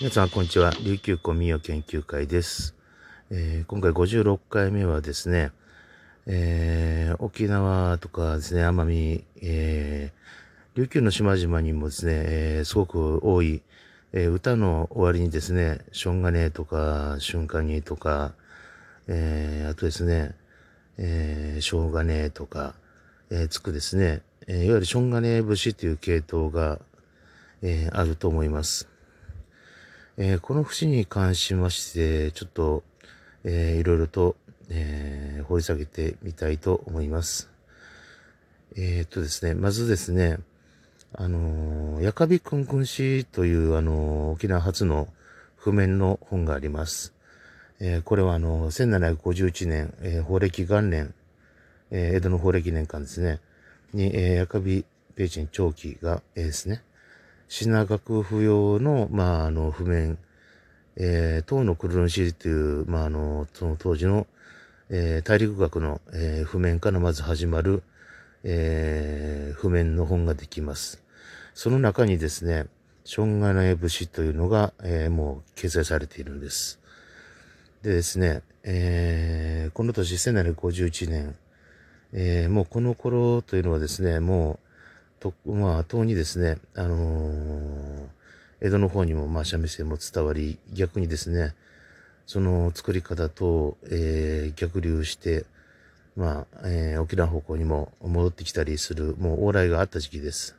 皆さん、こんにちは。琉球古民謡研究会です。えー、今回56回目はですね、えー、沖縄とかですね、奄美、えー、琉球の島々にもですね、え、すごく多い、え、歌の終わりにですね、しょんがねとか、瞬間にとか、え、あとですね、えー、しょうがねとか、え、つくですね、え、いわゆるしょんがね節という系統が、え、あると思います。えー、この節に関しまして、ちょっと、えー、いろいろと、えー、掘り下げてみたいと思います。えー、っとですね、まずですね、あのー、やかびくんくんしという、あのー、沖縄初の譜面の本があります。えー、これはあの、1751年、えー、法暦元年、えー、江戸の法暦年間ですね、に、えー、やかびページン長期が、えー、ですね、品楽譜用の、まあ、あの、譜面、えー、唐のクルンシーという、まあ、あの、その当時の、えー、大陸学の、えー、譜面からまず始まる、えー、譜面の本ができます。その中にですね、ションガナエ節というのが、えー、もう掲載されているんです。でですね、えー、この年1751年、えー、もうこの頃というのはですね、もう、とまあ、当にですね、あのー、江戸の方にも、まあ、三味線も伝わり、逆にですね、その作り方と、えー、逆流して、まあ、えー、沖縄方向にも戻ってきたりする、もう往来があった時期です。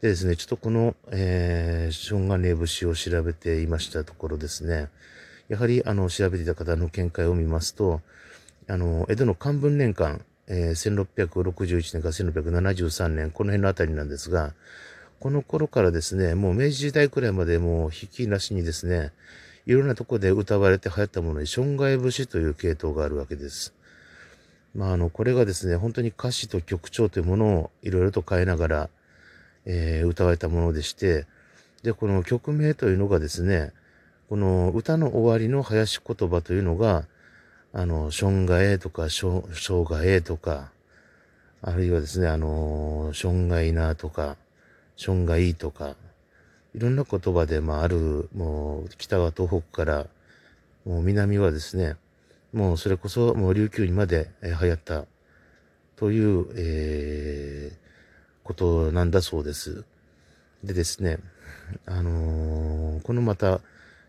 でですね、ちょっとこの、えー、ションガネ節を調べていましたところですね、やはり、あの、調べていた方の見解を見ますと、あの、江戸の漢文年間、え、1661年か1673年、この辺のあたりなんですが、この頃からですね、もう明治時代くらいまでもう引きなしにですね、いろんなとこで歌われて流行ったものに、春外節という系統があるわけです。まあ、あの、これがですね、本当に歌詞と曲調というものをいろいろと変えながら、えー、歌われたものでして、で、この曲名というのがですね、この歌の終わりの林言葉というのが、あの、しょんがえとか、しょ、しょうがえとか、あるいはですね、あの、しょんがいなとか、しょんがいいとか、いろんな言葉で、まあ、ある、もう、北は東北から、もう南はですね、もうそれこそ、もう琉球にまで流行った、という、えー、ことなんだそうです。でですね、あのー、このまた、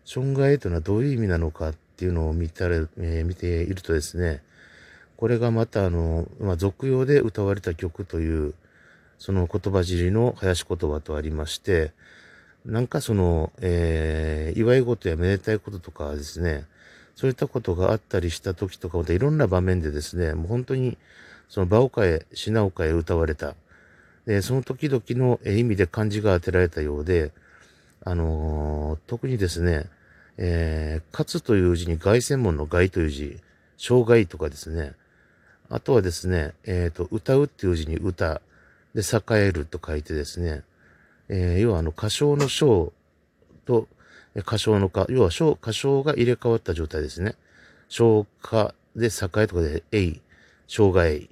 損害というのはどういう意味なのかっていうのを見たら、えー、見ているとですね、これがまたあの、まあ、俗用で歌われた曲という、その言葉尻の林言葉とありまして、なんかその、えー、祝い事やめでたいこととかですね、そういったことがあったりした時とか、またいろんな場面でですね、もう本当に、その場を変え、品を変え歌われた。で、その時々の意味で漢字が当てられたようで、あのー、特にですね、えー、勝という字に外専門の外という字、障害とかですね、あとはですね、え、ー、と、歌うっていう字に歌、で、栄えると書いてですね、えー、要はあの、歌唱の章と、歌唱の歌、要は章、歌唱が入れ替わった状態ですね。章歌で栄えとかで、えい、障害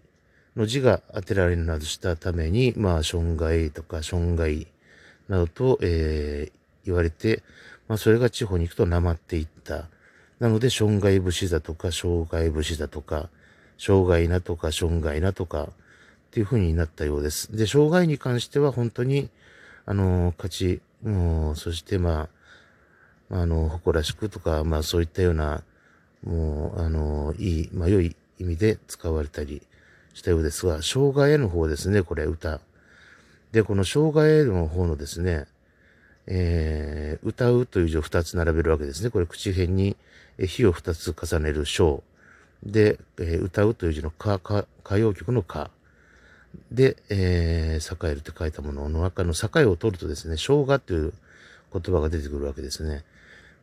の字が当てられるなどしたために、まあ、障害とか障害などと、えー、言われて、まあ、それが地方に行くとなまっていった。なので、障害節だとか、障害節だとか、障害なとか、障害なとか、っていう風になったようです。で、障害に関しては本当に、あの、勝ち、もう、そしてまあ、あの、誇らしくとか、まあそういったような、もう、あの、いい、まあ良い意味で使われたりしたようですが、障害への方ですね、これ、歌。で、この障害への方のですね、えー、歌うという字を二つ並べるわけですね。これ口辺に火を二つ重ねる章。で、えー、歌うという字の歌、歌、歌謡曲の歌。で、えー、栄えるって書いたものの中の栄を取るとですね、生姜という言葉が出てくるわけですね。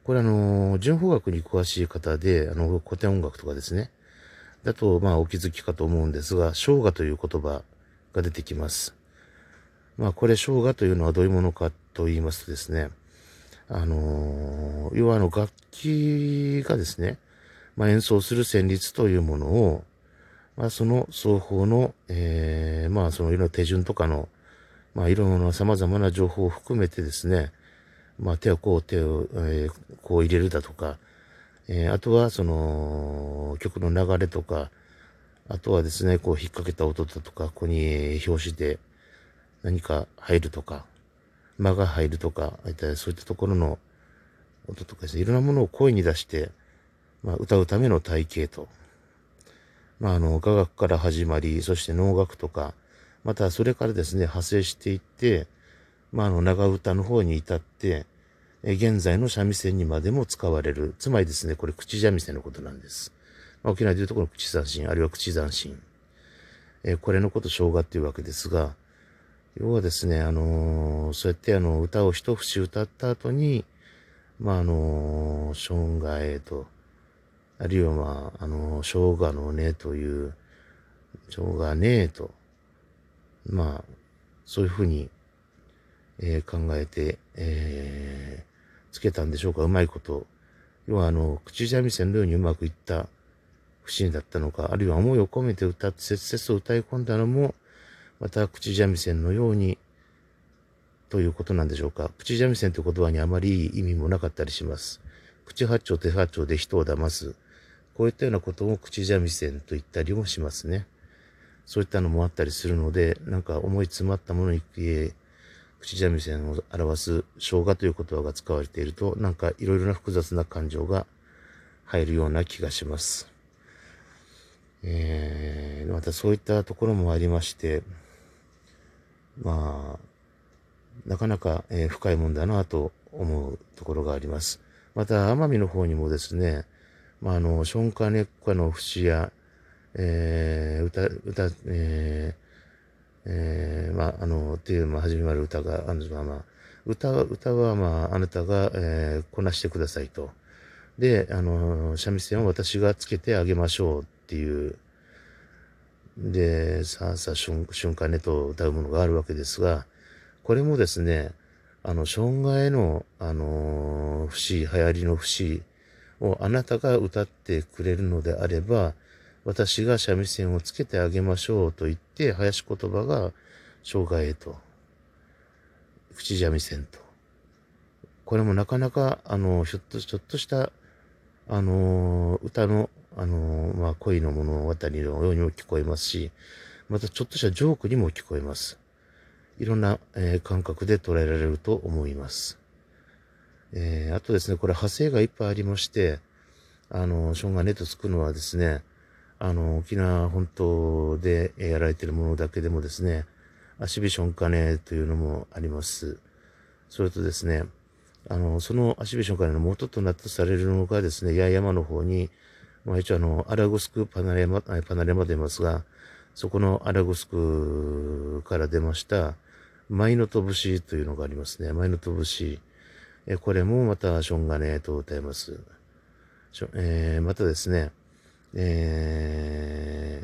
これあの、純法学に詳しい方で、あの、古典音楽とかですね。だと、まあ、お気づきかと思うんですが、生姜という言葉が出てきます。まあ、これ、生姜というのはどういうものかと言いますとですね、あのー、要はあの、楽器がですね、まあ、演奏する旋律というものを、まあ、その双方の、えー、まあ、そのいろんな手順とかの、まあ、いろんな様々な情報を含めてですね、まあ手をこう手を、えー、こう入れるだとか、えー、あとはその曲の流れとか、あとはですね、こう引っ掛けた音だとか、ここに表紙で何か入るとか、間が入るとか、そういったところの音とかですね、いろんなものを声に出して、まあ、歌うための体系と、まあ、あの、雅楽から始まり、そして能楽とか、またそれからですね、派生していって、まあ、あの、長歌の方に至って、現在の三味線にまでも使われる。つまりですね、これ口三味線のことなんです。まあ、沖縄でいうところの口三振、あるいは口斬新。えこれのこと生姜っていうわけですが、要はですね、あのー、そうやってあの、歌を一節歌った後に、まあ、あのー、生姜へと、あるいはまあ、あのー、生姜のねという、生姜ねえと、まあ、そういうふうに、えー、考えて、えー、つけたんでしょうか、うまいこと。要はあの、口三味線のようにうまくいった節にだったのか、あるいは思いを込めて歌って、切々と歌い込んだのも、また口三味線のようにということなんでしょうか。口三味線という言葉にあまり意味もなかったりします。口八丁手八丁で人を騙す。こういったようなことを口三味線と言ったりもしますね。そういったのもあったりするので、なんか思い詰まったものに、え口三味線を表す生姜という言葉が使われていると、なんかいろいろな複雑な感情が入るような気がします。えー、またそういったところもありまして、まあ、なかなか、えー、深いもんだなと思うところがあります。また、奄美の方にもですね、まあ、あの、ションカネッカの節や、えー、歌、歌、えー、えー、まあ、あの、っていう、まあ、始まる歌があるんですが、まあ、歌、歌は、まあ、あなたが、えー、こなしてくださいと。で、あの、三味線を私がつけてあげましょうっていう、で、さあさあ瞬間ねと歌うものがあるわけですが、これもですね、あの、障害の、あの、節、流行りの節をあなたが歌ってくれるのであれば、私が三味線をつけてあげましょうと言って、林言葉が、障害へと、口三味線と。これもなかなか、あの、ひょっと、ちょっとした、あの、歌のあのまあ、恋の物語のようにも聞こえますし、またちょっとしたジョークにも聞こえます。いろんな、えー、感覚で捉えられると思います。えー、あとですね、これ派生がいっぱいありまして、あの、ションがネとつくのはですね、あの、沖縄本島でやられているものだけでもですね、足火ションカネというのもあります。それとですね、あの、その足火ションカネの元となったとされるのがですね、八重山の方に、まあ、一応あの、アラゴスクパナレマ、パナレマ出ますが、そこのアラゴスクから出ました、マイノト節というのがありますね。マイノト節。えこれもまたションガネと歌います。えー、またですね、え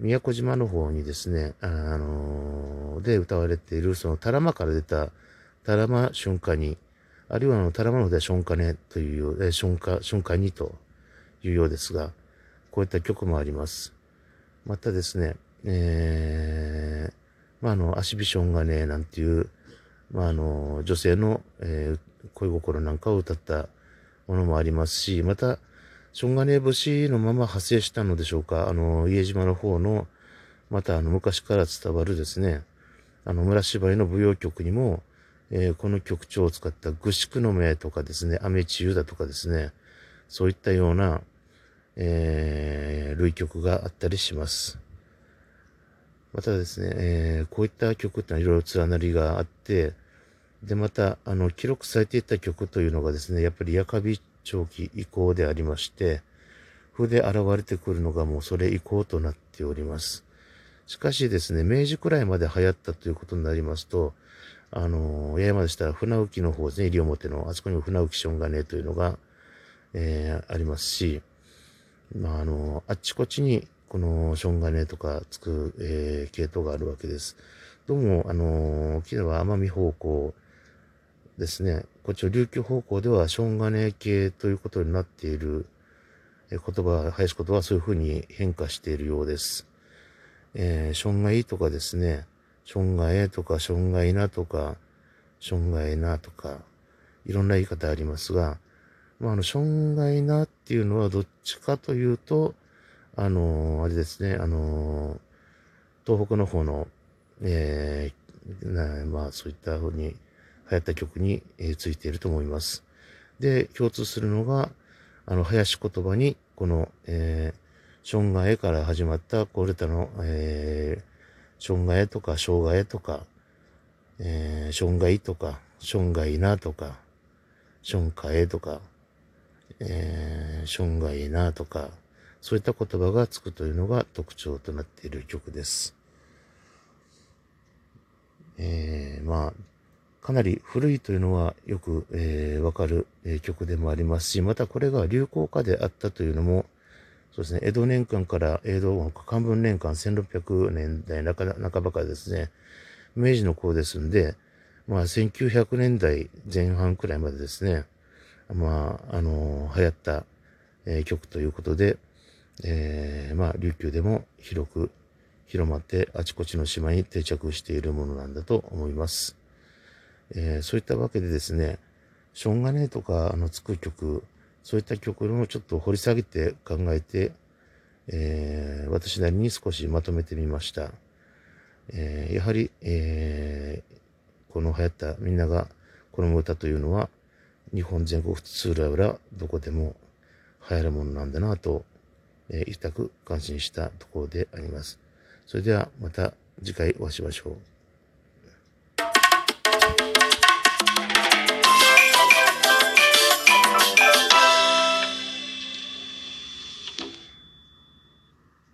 ー、宮古島の方にですね、あのー、で歌われている、そのタラマから出た、タラマ瞬間に、あるいはあの、タラマの方ではションカネという、えー、ションカ、ションカニというようですが、こういった曲もあります。またですね、えー、まあ、あの、アシビションがね、なんていう、まあ、あの、女性の、えー、恋心なんかを歌ったものもありますし、また、ションガネ節のまま派生したのでしょうか、あの、家島の方の、またあの、昔から伝わるですね、あの、村芝居の舞踊曲にも、えー、この曲調を使った愚宿の目とかですね、雨地湯だとかですね、そういったような、えー、類曲があったりします。またですね、えー、こういった曲ってのはいろいろ連なりがあって、で、また、あの、記録されていた曲というのがですね、やっぱりヤカビ長期以降でありまして、筆現れてくるのがもうそれ以降となっております。しかしですね、明治くらいまで流行ったということになりますと、あの、八重山でしたら船浮きの方ですね、西表の、あそこにも船浮ションがねというのが、えー、ありますし、まあ、あの、あっちこっちに、この、ションガネとかつく、えー、系統があるわけです。どうも、あの、沖縄奄美方向ですね、こっちの琉球方向では、ションガネ系ということになっている、えー、言葉、林言葉はそういうふうに変化しているようです。えー、ションガイとかですね、ションガエとか、ションガイナとか、しょんがえなとか、いろんな言い方ありますが、まあ、あの、しょんがいなっていうのはどっちかというと、あの、あれですね、あの、東北の方の、えー、まあ、そういった風に流行った曲に、えー、ついていると思います。で、共通するのが、あの、林言葉に、この、えー、しょんがえから始まった、これらの、えー、しょんがえとか、しょうがえとか、えー、しょんがいとか、しょんがいなとか、しょんかえとか、えー、しょんがいいなとか、そういった言葉がつくというのが特徴となっている曲です。えー、まあ、かなり古いというのはよく、えー、わかる、え、曲でもありますし、またこれが流行歌であったというのも、そうですね、江戸年間から江戸漢文年間1600年代半ばからですね、明治の頃ですんで、まあ1900年代前半くらいまでですね、まあ、あの、流行った、えー、曲ということで、えー、まあ、琉球でも広く広まってあちこちの島に定着しているものなんだと思います。えー、そういったわけでですね、しょんがねとか、あの、つく曲、そういった曲をちょっと掘り下げて考えて、えー、私なりに少しまとめてみました。えー、やはり、えー、この流行ったみんなが好む歌というのは、日本全国津々浦々どこでも流行るものなんだなと、えー、痛く感心したところであります。それではまた次回お会いしましょう。